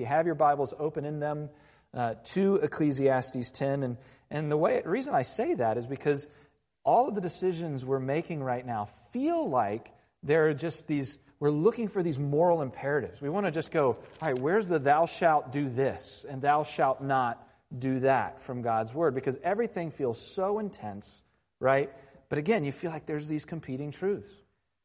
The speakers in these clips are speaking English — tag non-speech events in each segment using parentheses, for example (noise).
you have your Bibles, open in them uh, to Ecclesiastes 10. And, and the way, reason I say that is because all of the decisions we're making right now feel like there are just these, we're looking for these moral imperatives. We want to just go, all right, where's the thou shalt do this and thou shalt not do that from God's word? Because everything feels so intense, right? But again, you feel like there's these competing truths.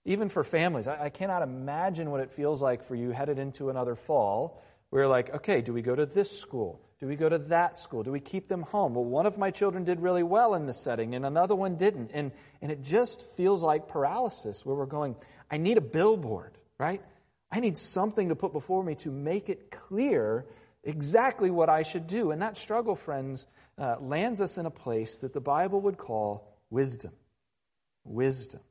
Even for families, I, I cannot imagine what it feels like for you headed into another fall you're like, okay, do we go to this school? Do we go to that school? Do we keep them home? Well, one of my children did really well in this setting and another one didn't. And, and it just feels like paralysis where we're going, I need a billboard, right? I need something to put before me to make it clear exactly what I should do. And that struggle, friends, uh, lands us in a place that the Bible would call wisdom. Wisdom.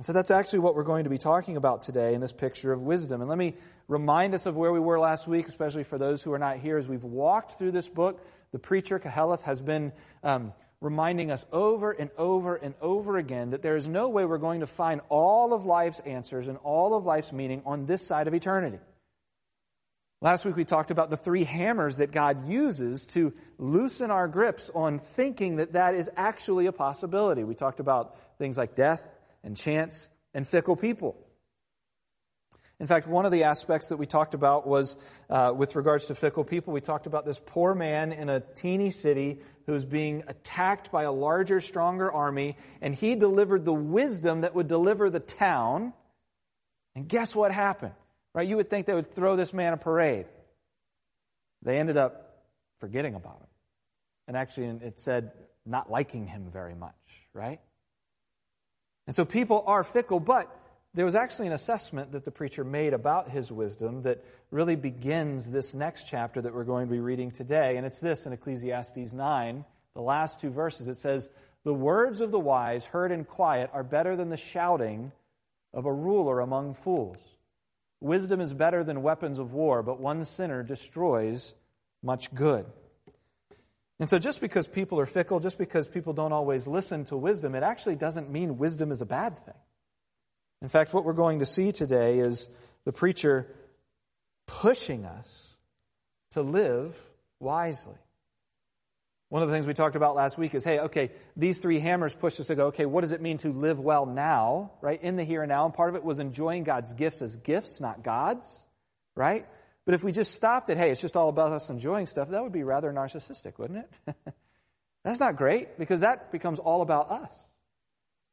And so that's actually what we're going to be talking about today in this picture of wisdom. And let me remind us of where we were last week, especially for those who are not here. As we've walked through this book, the preacher, Koheleth, has been um, reminding us over and over and over again that there is no way we're going to find all of life's answers and all of life's meaning on this side of eternity. Last week we talked about the three hammers that God uses to loosen our grips on thinking that that is actually a possibility. We talked about things like death, and chance and fickle people. In fact, one of the aspects that we talked about was uh, with regards to fickle people. We talked about this poor man in a teeny city who was being attacked by a larger, stronger army, and he delivered the wisdom that would deliver the town. And guess what happened? Right? You would think they would throw this man a parade. They ended up forgetting about him. And actually, it said not liking him very much, right? And so people are fickle, but there was actually an assessment that the preacher made about his wisdom that really begins this next chapter that we're going to be reading today. And it's this in Ecclesiastes 9, the last two verses. It says, The words of the wise heard in quiet are better than the shouting of a ruler among fools. Wisdom is better than weapons of war, but one sinner destroys much good. And so, just because people are fickle, just because people don't always listen to wisdom, it actually doesn't mean wisdom is a bad thing. In fact, what we're going to see today is the preacher pushing us to live wisely. One of the things we talked about last week is hey, okay, these three hammers push us to go, okay, what does it mean to live well now, right? In the here and now. And part of it was enjoying God's gifts as gifts, not God's, right? But if we just stopped at, hey, it's just all about us enjoying stuff, that would be rather narcissistic, wouldn't it? (laughs) that's not great because that becomes all about us.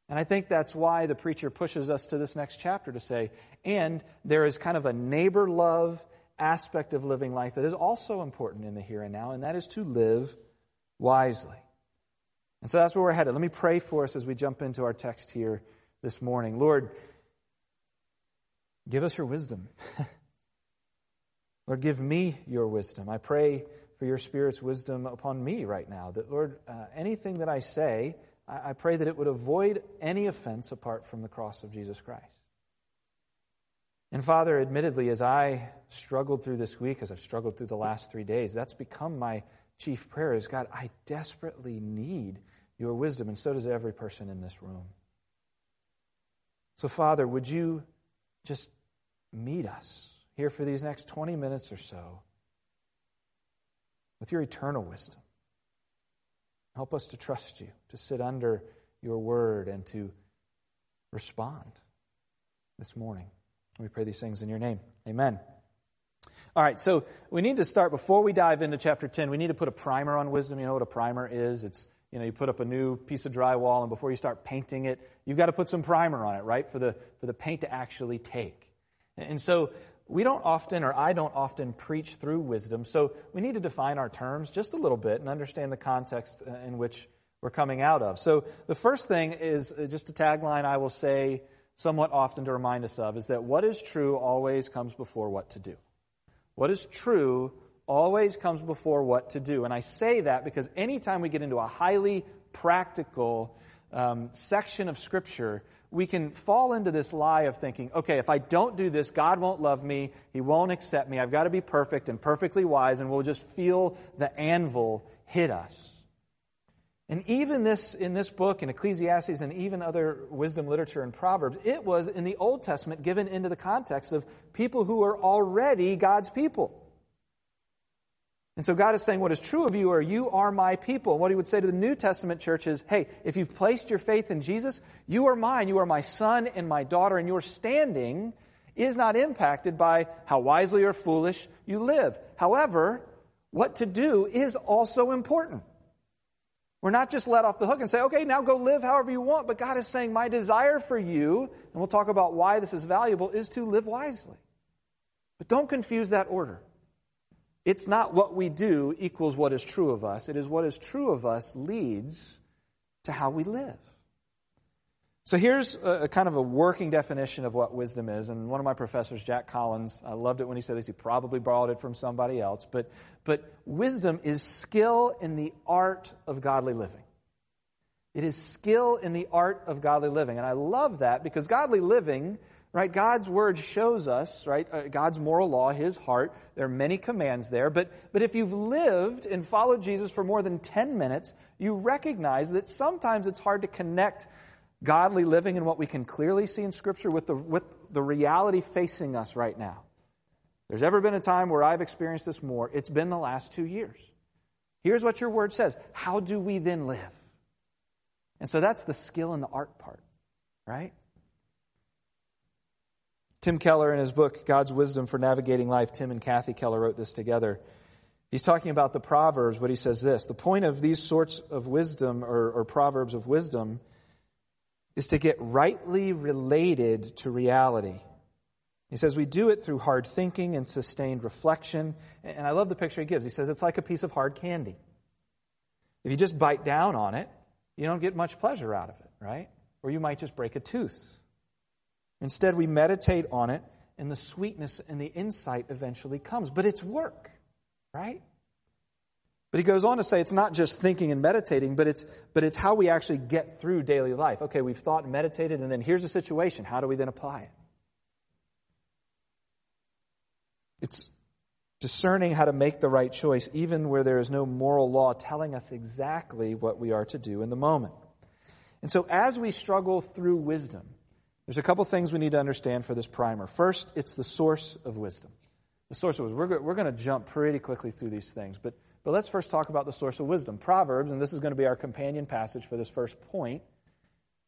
And I think that's why the preacher pushes us to this next chapter to say, and there is kind of a neighbor love aspect of living life that is also important in the here and now, and that is to live wisely. And so that's where we're headed. Let me pray for us as we jump into our text here this morning. Lord, give us your wisdom. (laughs) Lord, give me your wisdom. I pray for your Spirit's wisdom upon me right now. That, Lord, uh, anything that I say, I, I pray that it would avoid any offense apart from the cross of Jesus Christ. And Father, admittedly, as I struggled through this week, as I've struggled through the last three days, that's become my chief prayer is God, I desperately need your wisdom, and so does every person in this room. So, Father, would you just meet us? Here for these next 20 minutes or so with your eternal wisdom. Help us to trust you, to sit under your word, and to respond this morning. We pray these things in your name. Amen. All right, so we need to start before we dive into chapter 10. We need to put a primer on wisdom. You know what a primer is? It's, you know, you put up a new piece of drywall, and before you start painting it, you've got to put some primer on it, right, for the, for the paint to actually take. And so we don't often, or I don't often, preach through wisdom, so we need to define our terms just a little bit and understand the context uh, in which we're coming out of. So the first thing is uh, just a tagline I will say somewhat often to remind us of is that what is true always comes before what to do. What is true always comes before what to do. And I say that because anytime we get into a highly practical um, section of Scripture, we can fall into this lie of thinking, okay, if I don't do this, God won't love me, He won't accept me, I've got to be perfect and perfectly wise, and we'll just feel the anvil hit us. And even this, in this book, in Ecclesiastes and even other wisdom literature and Proverbs, it was in the Old Testament given into the context of people who are already God's people. And so God is saying, What is true of you are you are my people. And what he would say to the New Testament church is, Hey, if you've placed your faith in Jesus, you are mine. You are my son and my daughter, and your standing is not impacted by how wisely or foolish you live. However, what to do is also important. We're not just let off the hook and say, okay, now go live however you want, but God is saying, my desire for you, and we'll talk about why this is valuable, is to live wisely. But don't confuse that order. It's not what we do equals what is true of us. It is what is true of us leads to how we live. So here's a, a, kind of a working definition of what wisdom is. And one of my professors, Jack Collins, I loved it when he said this. He probably borrowed it from somebody else. But, but wisdom is skill in the art of godly living. It is skill in the art of godly living. And I love that because godly living right? God's word shows us, right? Uh, God's moral law, his heart. There are many commands there. But, but if you've lived and followed Jesus for more than 10 minutes, you recognize that sometimes it's hard to connect godly living and what we can clearly see in Scripture with the, with the reality facing us right now. There's ever been a time where I've experienced this more. It's been the last two years. Here's what your word says. How do we then live? And so that's the skill and the art part, right? Tim Keller, in his book, God's Wisdom for Navigating Life, Tim and Kathy Keller wrote this together. He's talking about the Proverbs, but he says this The point of these sorts of wisdom or, or Proverbs of wisdom is to get rightly related to reality. He says we do it through hard thinking and sustained reflection. And I love the picture he gives. He says it's like a piece of hard candy. If you just bite down on it, you don't get much pleasure out of it, right? Or you might just break a tooth. Instead, we meditate on it, and the sweetness and the insight eventually comes. But it's work, right? But he goes on to say it's not just thinking and meditating, but it's, but it's how we actually get through daily life. Okay, we've thought and meditated, and then here's the situation. How do we then apply it? It's discerning how to make the right choice, even where there is no moral law telling us exactly what we are to do in the moment. And so, as we struggle through wisdom, there's a couple things we need to understand for this primer. First, it's the source of wisdom. The source of wisdom. We're, we're going to jump pretty quickly through these things, but, but let's first talk about the source of wisdom. Proverbs, and this is going to be our companion passage for this first point,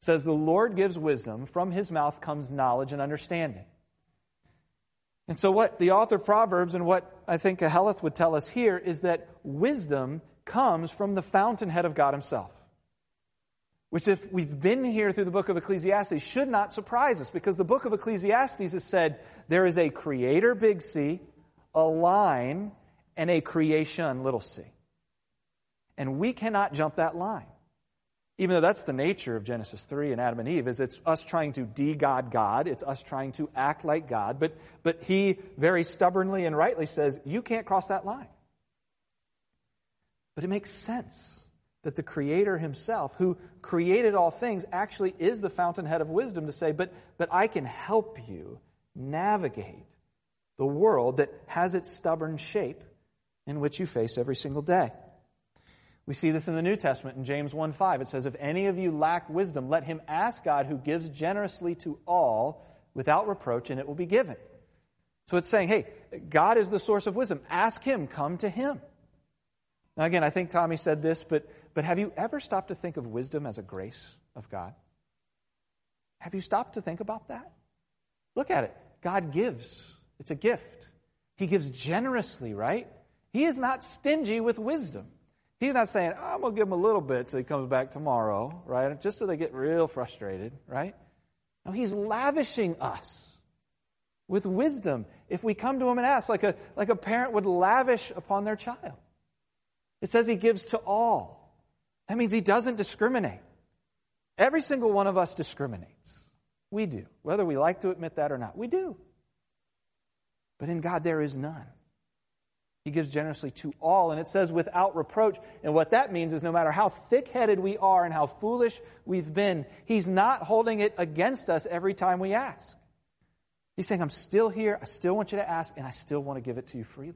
says, The Lord gives wisdom, from his mouth comes knowledge and understanding. And so, what the author of Proverbs and what I think Koheleth would tell us here is that wisdom comes from the fountainhead of God Himself which, if we've been here through the book of Ecclesiastes, should not surprise us because the book of Ecclesiastes has said there is a creator, big C, a line, and a creation, little c. And we cannot jump that line. Even though that's the nature of Genesis 3 and Adam and Eve, is it's us trying to de-God God. It's us trying to act like God. But, but he very stubbornly and rightly says, you can't cross that line. But it makes sense that the Creator Himself, who created all things, actually is the fountainhead of wisdom to say, but, but I can help you navigate the world that has its stubborn shape in which you face every single day. We see this in the New Testament in James 1 5. It says, If any of you lack wisdom, let him ask God who gives generously to all without reproach, and it will be given. So it's saying, hey, God is the source of wisdom. Ask him, come to him. Now, again, I think Tommy said this, but but have you ever stopped to think of wisdom as a grace of God? Have you stopped to think about that? Look at it. God gives, it's a gift. He gives generously, right? He is not stingy with wisdom. He's not saying, oh, I'm going to give him a little bit so he comes back tomorrow, right? Just so they get real frustrated, right? No, he's lavishing us with wisdom if we come to him and ask, like a, like a parent would lavish upon their child. It says he gives to all. That means he doesn't discriminate. Every single one of us discriminates. We do. Whether we like to admit that or not, we do. But in God, there is none. He gives generously to all, and it says without reproach. And what that means is no matter how thick headed we are and how foolish we've been, He's not holding it against us every time we ask. He's saying, I'm still here, I still want you to ask, and I still want to give it to you freely.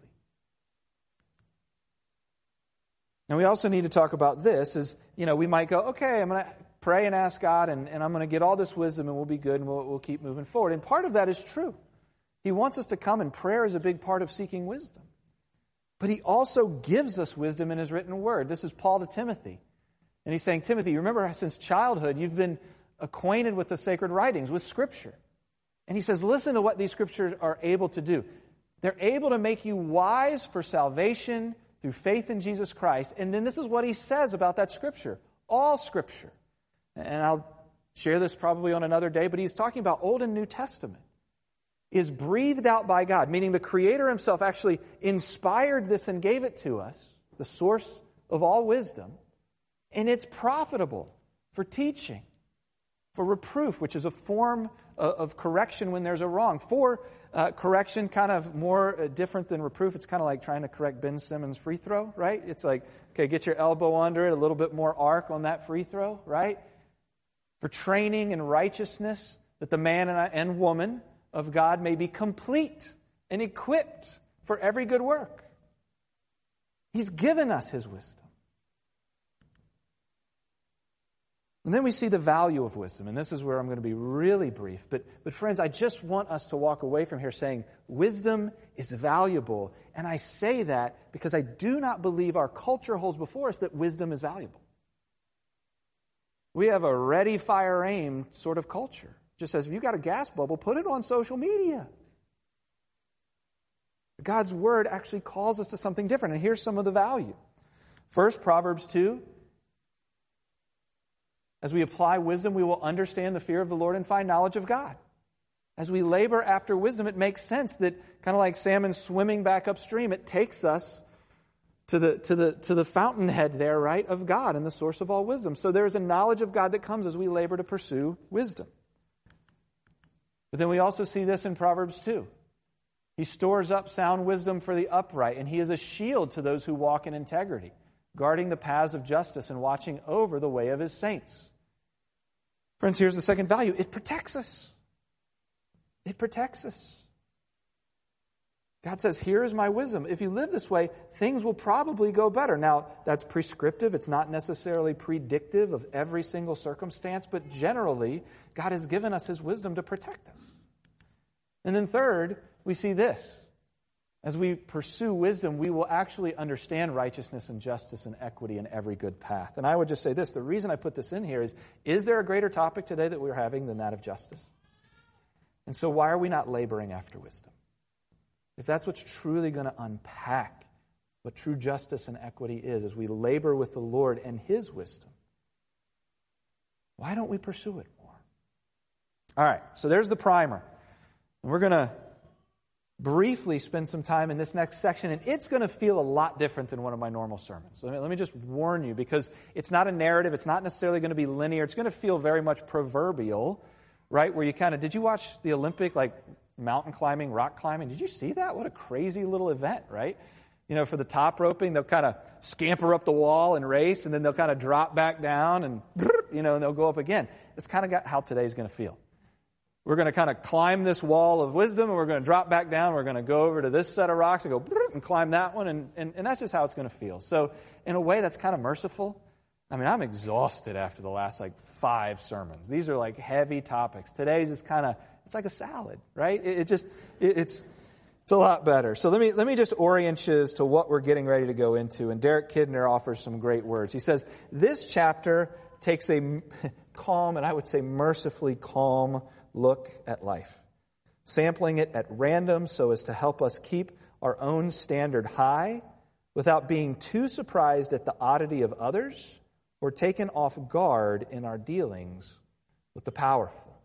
And we also need to talk about this is, you know, we might go, okay, I'm going to pray and ask God and, and I'm going to get all this wisdom and we'll be good and we'll, we'll keep moving forward. And part of that is true. He wants us to come and prayer is a big part of seeking wisdom. But he also gives us wisdom in his written word. This is Paul to Timothy. And he's saying, Timothy, remember since childhood you've been acquainted with the sacred writings, with Scripture. And he says, listen to what these Scriptures are able to do. They're able to make you wise for salvation through faith in Jesus Christ. And then this is what he says about that Scripture all Scripture. And I'll share this probably on another day, but he's talking about Old and New Testament. Is breathed out by God, meaning the Creator Himself actually inspired this and gave it to us, the source of all wisdom. And it's profitable for teaching, for reproof, which is a form of correction when there's a wrong, for uh, correction, kind of more uh, different than reproof. It's kind of like trying to correct Ben Simmons' free throw, right? It's like, okay, get your elbow under it, a little bit more arc on that free throw, right? For training in righteousness, that the man and, and woman of God may be complete and equipped for every good work. He's given us His wisdom. And then we see the value of wisdom, and this is where I'm going to be really brief. But, but friends, I just want us to walk away from here saying wisdom is valuable. And I say that because I do not believe our culture holds before us that wisdom is valuable. We have a ready, fire, aim sort of culture. Just says, if you got a gas bubble, put it on social media. God's word actually calls us to something different. And here's some of the value. First, Proverbs 2 as we apply wisdom, we will understand the fear of the Lord and find knowledge of God. As we labor after wisdom, it makes sense that, kind of like salmon swimming back upstream, it takes us to the, to the, to the fountainhead there, right, of God and the source of all wisdom. So there's a knowledge of God that comes as we labor to pursue wisdom. But then we also see this in Proverbs 2. He stores up sound wisdom for the upright, and he is a shield to those who walk in integrity, guarding the paths of justice and watching over the way of his saints. Friends, here's the second value it protects us. It protects us. God says, Here is my wisdom. If you live this way, things will probably go better. Now, that's prescriptive. It's not necessarily predictive of every single circumstance, but generally, God has given us His wisdom to protect us. And then, third, we see this as we pursue wisdom, we will actually understand righteousness and justice and equity in every good path. And I would just say this the reason I put this in here is is there a greater topic today that we're having than that of justice? And so, why are we not laboring after wisdom? If that's what's truly going to unpack what true justice and equity is, as we labor with the Lord and His wisdom, why don't we pursue it more? All right, so there's the primer. And we're going to briefly spend some time in this next section, and it's going to feel a lot different than one of my normal sermons. Let me, let me just warn you because it's not a narrative, it's not necessarily going to be linear, it's going to feel very much proverbial, right? Where you kind of, did you watch the Olympic, like mountain climbing, rock climbing? Did you see that? What a crazy little event, right? You know, for the top roping, they'll kind of scamper up the wall and race, and then they'll kind of drop back down and, you know, and they'll go up again. It's kind of how today's going to feel. We're going to kind of climb this wall of wisdom and we're going to drop back down. We're going to go over to this set of rocks and go and climb that one. And, and, and that's just how it's going to feel. So, in a way, that's kind of merciful. I mean, I'm exhausted after the last like five sermons. These are like heavy topics. Today's is kind of, it's like a salad, right? It, it just, it, it's, it's a lot better. So let me, let me just orient you as to what we're getting ready to go into. And Derek Kidner offers some great words. He says, this chapter takes a (laughs) calm and I would say mercifully calm look at life, sampling it at random so as to help us keep our own standard high without being too surprised at the oddity of others or taken off guard in our dealings with the powerful.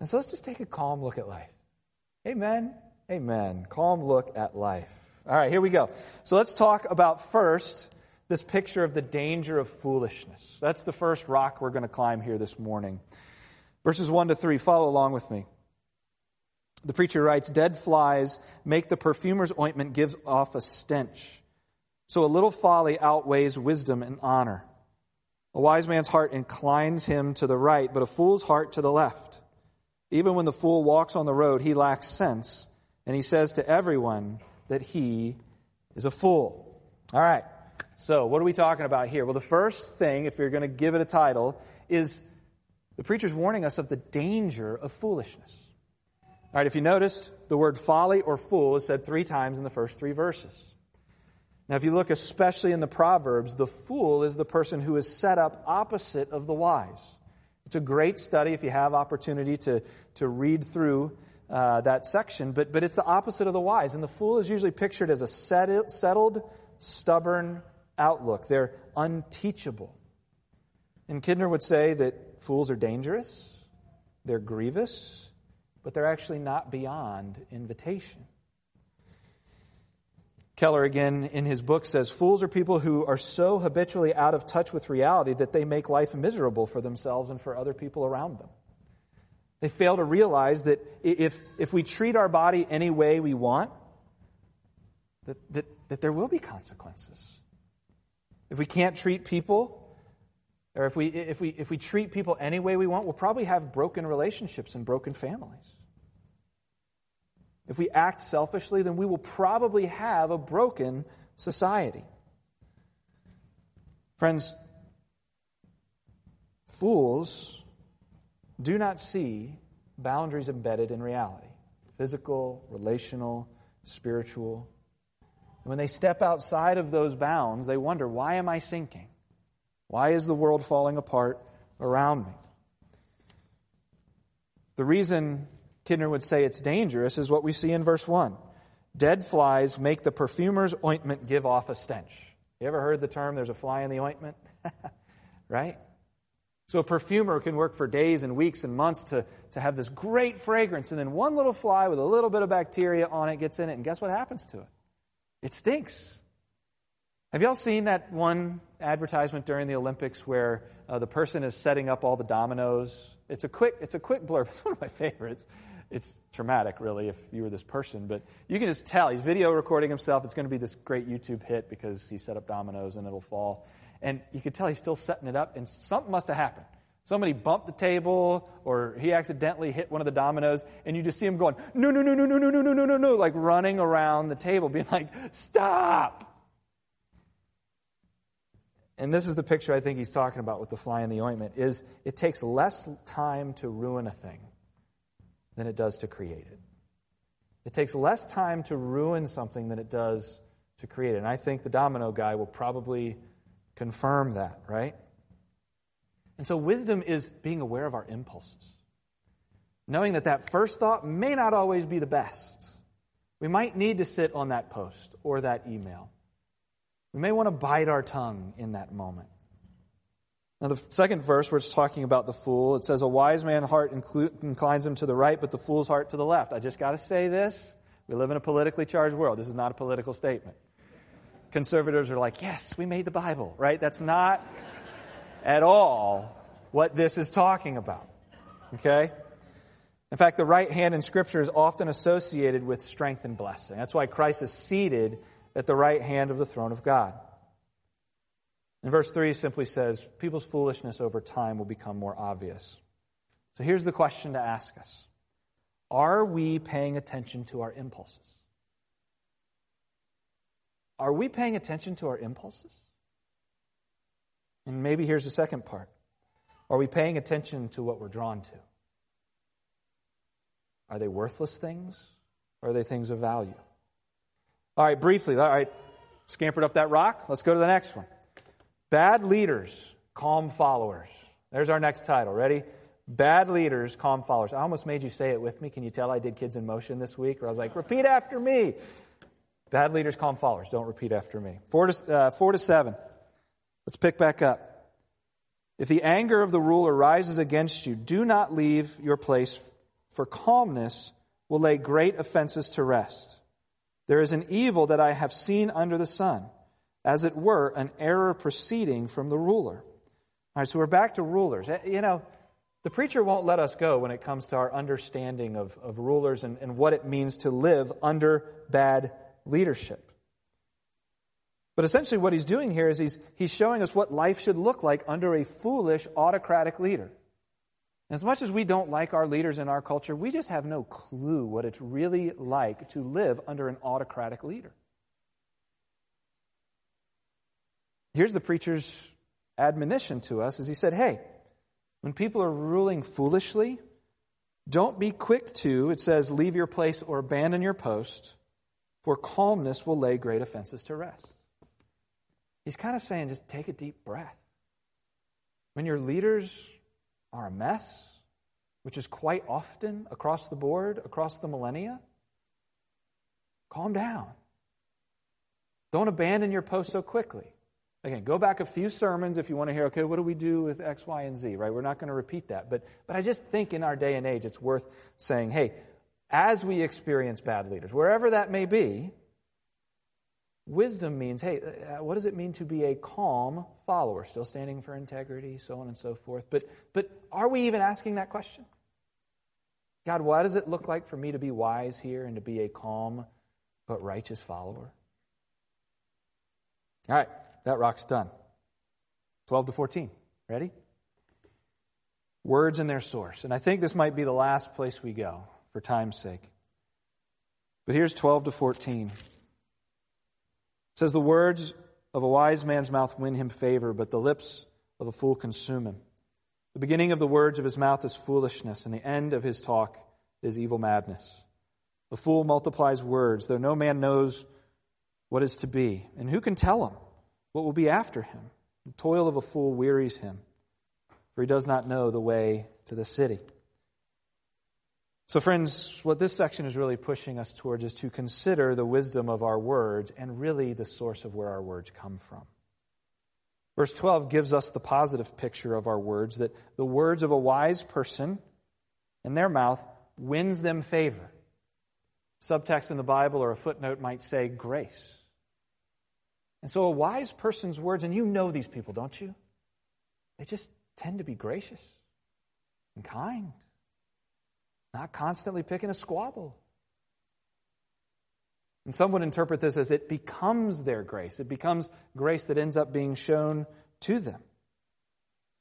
And so let's just take a calm look at life. Amen. Amen. Calm look at life. All right, here we go. So let's talk about first this picture of the danger of foolishness. That's the first rock we're going to climb here this morning. Verses 1 to 3, follow along with me. The preacher writes Dead flies make the perfumer's ointment gives off a stench. So a little folly outweighs wisdom and honor. A wise man's heart inclines him to the right, but a fool's heart to the left. Even when the fool walks on the road, he lacks sense, and he says to everyone that he is a fool. All right. So, what are we talking about here? Well, the first thing, if you're going to give it a title, is the preacher's warning us of the danger of foolishness. All right, if you noticed, the word folly or fool is said three times in the first three verses. Now, if you look especially in the Proverbs, the fool is the person who is set up opposite of the wise. It's a great study if you have opportunity to, to read through uh, that section, but, but it's the opposite of the wise. And the fool is usually pictured as a settled, stubborn outlook. They're unteachable. And Kidner would say that fools are dangerous, they're grievous, but they're actually not beyond invitation. Keller, again, in his book, says Fools are people who are so habitually out of touch with reality that they make life miserable for themselves and for other people around them. They fail to realize that if, if we treat our body any way we want, that, that, that there will be consequences. If we can't treat people, or if we, if, we, if we treat people any way we want, we'll probably have broken relationships and broken families. If we act selfishly, then we will probably have a broken society. Friends, fools do not see boundaries embedded in reality physical, relational, spiritual. And when they step outside of those bounds, they wonder, why am I sinking? Why is the world falling apart around me? The reason Kidner would say it's dangerous is what we see in verse 1. Dead flies make the perfumer's ointment give off a stench. You ever heard the term, there's a fly in the ointment? (laughs) right? So a perfumer can work for days and weeks and months to, to have this great fragrance, and then one little fly with a little bit of bacteria on it gets in it, and guess what happens to it? It stinks. Have y'all seen that one advertisement during the Olympics where uh, the person is setting up all the dominoes? It's a quick, it's a quick blurb. (laughs) It's one of my favorites. It's traumatic, really, if you were this person, but you can just tell he's video recording himself. It's going to be this great YouTube hit because he set up dominoes and it'll fall. And you can tell he's still setting it up, and something must have happened. Somebody bumped the table, or he accidentally hit one of the dominoes, and you just see him going, no, no, no, no, no, no, no, no, no, no, like running around the table, being like, stop! And this is the picture I think he's talking about with the fly in the ointment, is it takes less time to ruin a thing than it does to create it. It takes less time to ruin something than it does to create it. And I think the domino guy will probably confirm that, right? And so wisdom is being aware of our impulses. Knowing that that first thought may not always be the best. We might need to sit on that post or that email. We may want to bite our tongue in that moment. Now, the second verse where it's talking about the fool, it says, A wise man's heart inclines him to the right, but the fool's heart to the left. I just got to say this. We live in a politically charged world. This is not a political statement. Conservatives are like, Yes, we made the Bible, right? That's not at all what this is talking about. Okay? In fact, the right hand in Scripture is often associated with strength and blessing. That's why Christ is seated at the right hand of the throne of God. And verse 3 simply says, People's foolishness over time will become more obvious. So here's the question to ask us Are we paying attention to our impulses? Are we paying attention to our impulses? And maybe here's the second part Are we paying attention to what we're drawn to? Are they worthless things or are they things of value? All right, briefly. All right, scampered up that rock. Let's go to the next one. Bad leaders, calm followers. There's our next title. Ready? Bad leaders, calm followers. I almost made you say it with me. Can you tell I did Kids in Motion this week? Or I was like, repeat after me. Bad leaders, calm followers. Don't repeat after me. Four to, uh, four to seven. Let's pick back up. If the anger of the ruler rises against you, do not leave your place, for calmness will lay great offenses to rest. There is an evil that I have seen under the sun, as it were, an error proceeding from the ruler. All right, so we're back to rulers. Eh, you know, the preacher won't let us go when it comes to our understanding of, of rulers and, and what it means to live under bad leadership. But essentially, what he's doing here is he's, he's showing us what life should look like under a foolish autocratic leader. As much as we don't like our leaders in our culture, we just have no clue what it's really like to live under an autocratic leader. Here's the preacher's admonition to us as he said, Hey, when people are ruling foolishly, Don't be quick to, it says, leave your place or abandon your post, for calmness will lay great offenses to rest. He's kind of saying just take a deep breath. When your leaders are a mess, which is quite often across the board, across the millennia, calm down. Don't abandon your post so quickly. Again, go back a few sermons if you want to hear, okay, what do we do with X, Y, and Z, right? We're not going to repeat that. But, but I just think in our day and age, it's worth saying, hey, as we experience bad leaders, wherever that may be, wisdom means, hey, uh, what does it mean to be a calm follower? Still standing for integrity, so on and so forth. But, but are we even asking that question? God, what does it look like for me to be wise here and to be a calm but righteous follower? All right. That rock's done. 12 to 14. Ready? Words and their source. And I think this might be the last place we go for time's sake. But here's 12 to 14. Says, The words of a wise man's mouth win him favor, but the lips of a fool consume him. The beginning of the words of his mouth is foolishness, and the end of his talk is evil madness. The fool multiplies words, though no man knows what is to be. And who can tell him? What will be after him? The toil of a fool wearies him, for he does not know the way to the city. So, friends, what this section is really pushing us towards is to consider the wisdom of our words and really the source of where our words come from. Verse 12 gives us the positive picture of our words that the words of a wise person in their mouth wins them favor. Subtext in the Bible or a footnote might say grace. And so, a wise person's words, and you know these people, don't you? They just tend to be gracious and kind, not constantly picking a squabble. And some would interpret this as it becomes their grace. It becomes grace that ends up being shown to them.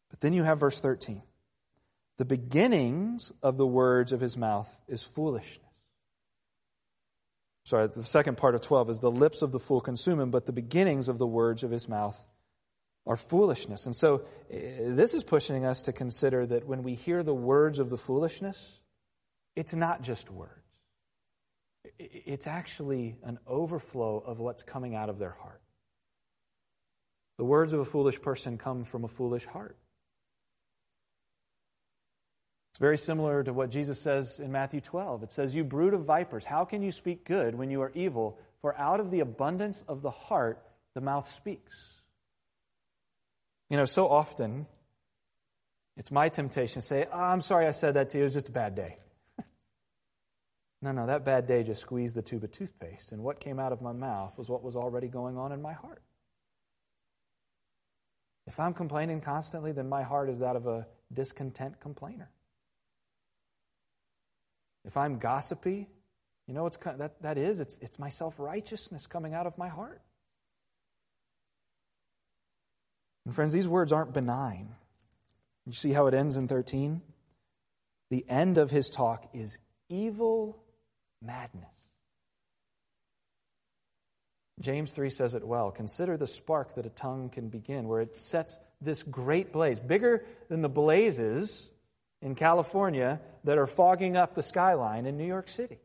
But then you have verse 13. The beginnings of the words of his mouth is foolishness sorry, the second part of 12 is the lips of the fool consume him, but the beginnings of the words of his mouth are foolishness. And so eh, this is pushing us to consider that when we hear the words of the foolishness, it's not just words. It's actually an overflow of what's coming out of their heart. The words of a foolish person come from a foolish heart. It's very similar to what Jesus says in Matthew 12. It says, You brood of vipers, how can you speak good when you are evil? For out of the abundance of the heart, the mouth speaks. You know, so often, it's my temptation to say, oh, I'm sorry I said that to you, it was just a bad day. No, no, that bad day just squeezed the tube of toothpaste, and what came out of my mouth was what was already going on in my heart. If I'm complaining constantly, then my heart is that of a discontent complainer. If I'm gossipy, you know what's that, that is? It's, it's my self righteousness coming out of my heart. And friends, these words aren't benign. You see how it ends in 13? The end of his talk is evil madness. James 3 says it well. Consider the spark that a tongue can begin, where it sets this great blaze, bigger than the blazes in California that are fogging up the skyline in New York City.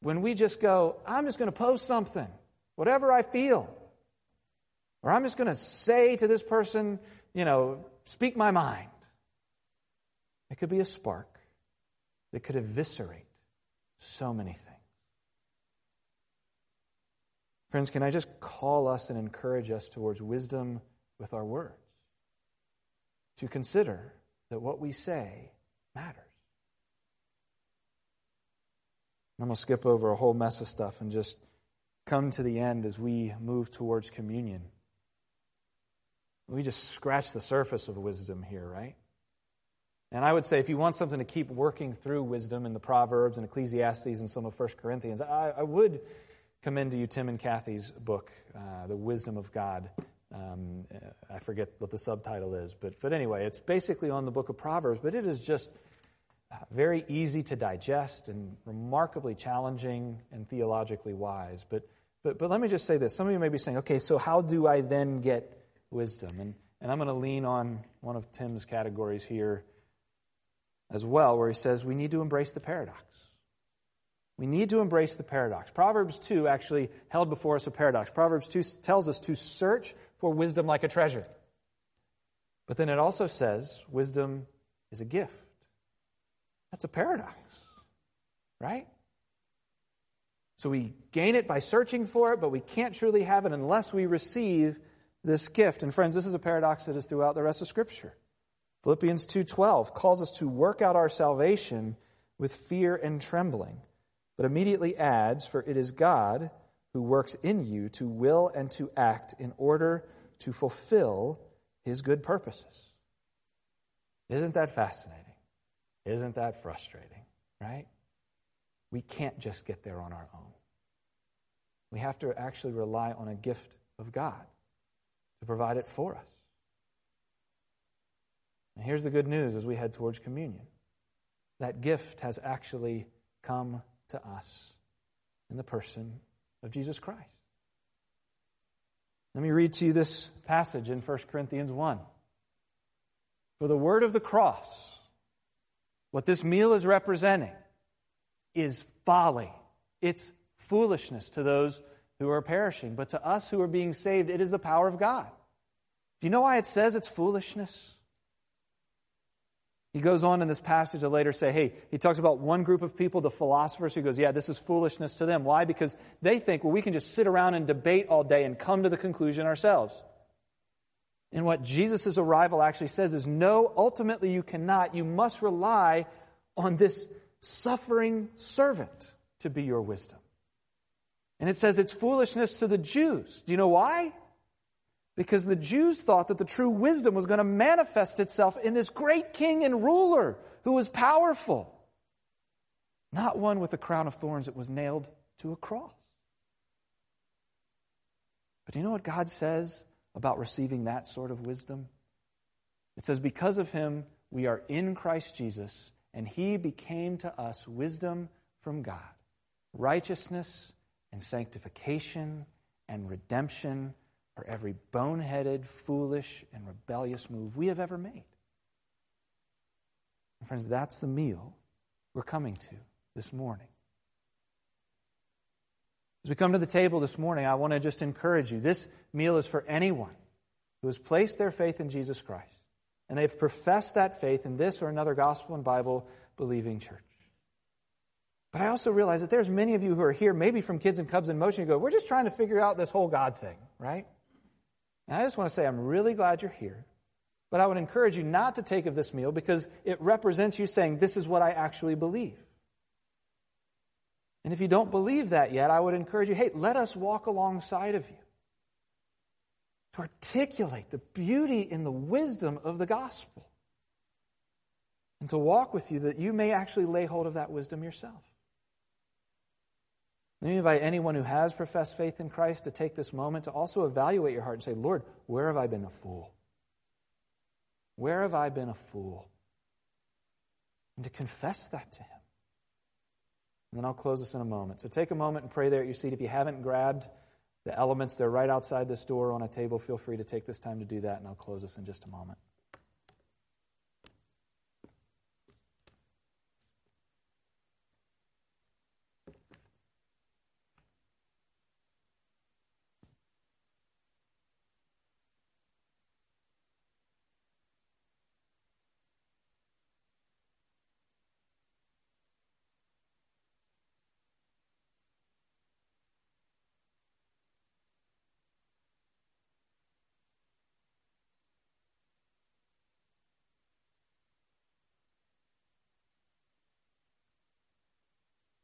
When we just go, I'm just going to post something, whatever I feel. Or I'm just going to say to this person, you know, speak my mind. It could be a spark that could eviscerate so many things. Friends, can I just call us and encourage us towards wisdom with our words? to consider that what we say matters. I'm going to skip over a whole mess of stuff and just come to the end as we move towards communion. We just scratch the surface of wisdom here, right? And I would say if you want something to keep working through wisdom in the Proverbs and Ecclesiastes and some of 1 Corinthians, I, I would commend to you Tim and Kathy's book, uh, The Wisdom of God. Um, I forget what the subtitle is, but, but anyway, it's basically on the book of Proverbs, but it is just uh, very easy to digest and remarkably challenging and theologically wise. But, but, but let me just say this. Some of you may be saying, okay, so how do I then get wisdom? And, and I'm going to lean on one of Tim's categories here as well, where he says we need to embrace the paradox. We need to embrace the paradox. Proverbs 2 actually held before us a paradox. Proverbs 2 tells us to search for wisdom like a treasure. But then it also says wisdom is a gift. That's a paradox, right? So we gain it by searching for it, but we can't truly have it unless we receive this gift. And friends, this is a paradox that is throughout the rest of Scripture. Philippians 2:12 calls us to work out our salvation with fear and trembling, but immediately adds, "For it is God who works in you to will and to act in order to fulfill his good purposes." Isn't that fascinating? Isn't that frustrating, right? We can't just get there on our own. We have to actually rely on a gift of God to provide it for us. And here's the good news as we head towards communion that gift has actually come to us in the person of Jesus Christ. Let me read to you this passage in 1 Corinthians 1. For the word of the cross, what this meal is representing, is folly. It's foolishness to those who are perishing, but to us who are being saved, it is the power of God. Do you know why it says it's foolishness? He goes on in this passage to later say, hey, he talks about one group of people, the philosophers, who goes, yeah, this is foolishness to them. Why? Because they think, well, we can just sit around and debate all day and come to the conclusion ourselves. And what Jesus' arrival actually says is, no, ultimately you cannot. You must rely on this suffering servant to be your wisdom. And it says it's foolishness to the Jews. Do you know why? Because the Jews thought that the true wisdom was going to manifest itself in this great king and ruler who was powerful, not one with a crown of thorns that was nailed to a cross. But do you know what God says about receiving that sort of wisdom? It says, Because of him, we are in Christ Jesus, and he became to us wisdom from God, righteousness and sanctification and redemption for every boneheaded, foolish, and rebellious move we have ever made. And friends, that's the meal we're coming to this morning. As we come to the table this morning, I want to just encourage you. This meal is for anyone who has placed their faith in Jesus Christ and they've professed that faith in this or another gospel and Bible believing church. But I also realize that there's many of you who are here, maybe from Kids and Cubs in Motion, you go, we're just trying to figure out this whole God thing, right? And I just want to say, I'm really glad you're here. But I would encourage you not to take of this meal because it represents you saying, This is what I actually believe. And if you don't believe that yet, I would encourage you, hey, let us walk alongside of you to articulate the beauty and the wisdom of the gospel and to walk with you that you may actually lay hold of that wisdom yourself. Let me invite anyone who has professed faith in Christ to take this moment to also evaluate your heart and say, Lord, where have I been a fool? Where have I been a fool? And to confess that to Him. And then I'll close this in a moment. So take a moment and pray there at your seat. If you haven't grabbed the elements, they're right outside this door on a table. Feel free to take this time to do that, and I'll close this in just a moment.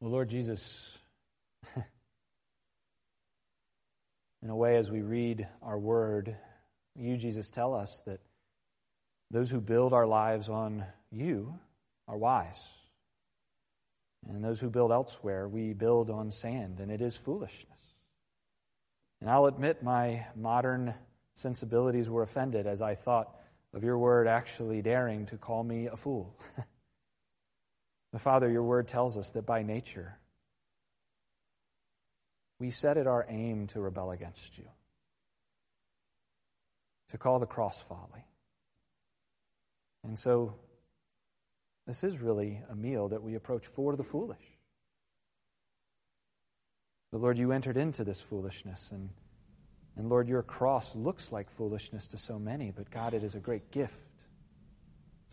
Well, Lord Jesus, (laughs) in a way, as we read our word, you, Jesus, tell us that those who build our lives on you are wise. And those who build elsewhere, we build on sand, and it is foolishness. And I'll admit my modern sensibilities were offended as I thought of your word actually daring to call me a fool. (laughs) But Father, your word tells us that by nature, we set it our aim to rebel against you, to call the cross folly. And so, this is really a meal that we approach for the foolish. But Lord, you entered into this foolishness, and, and Lord, your cross looks like foolishness to so many, but God, it is a great gift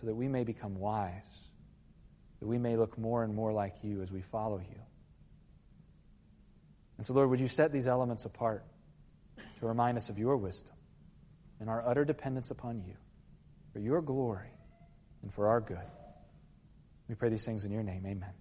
so that we may become wise, that we may look more and more like you as we follow you. And so, Lord, would you set these elements apart to remind us of your wisdom and our utter dependence upon you for your glory and for our good? We pray these things in your name. Amen.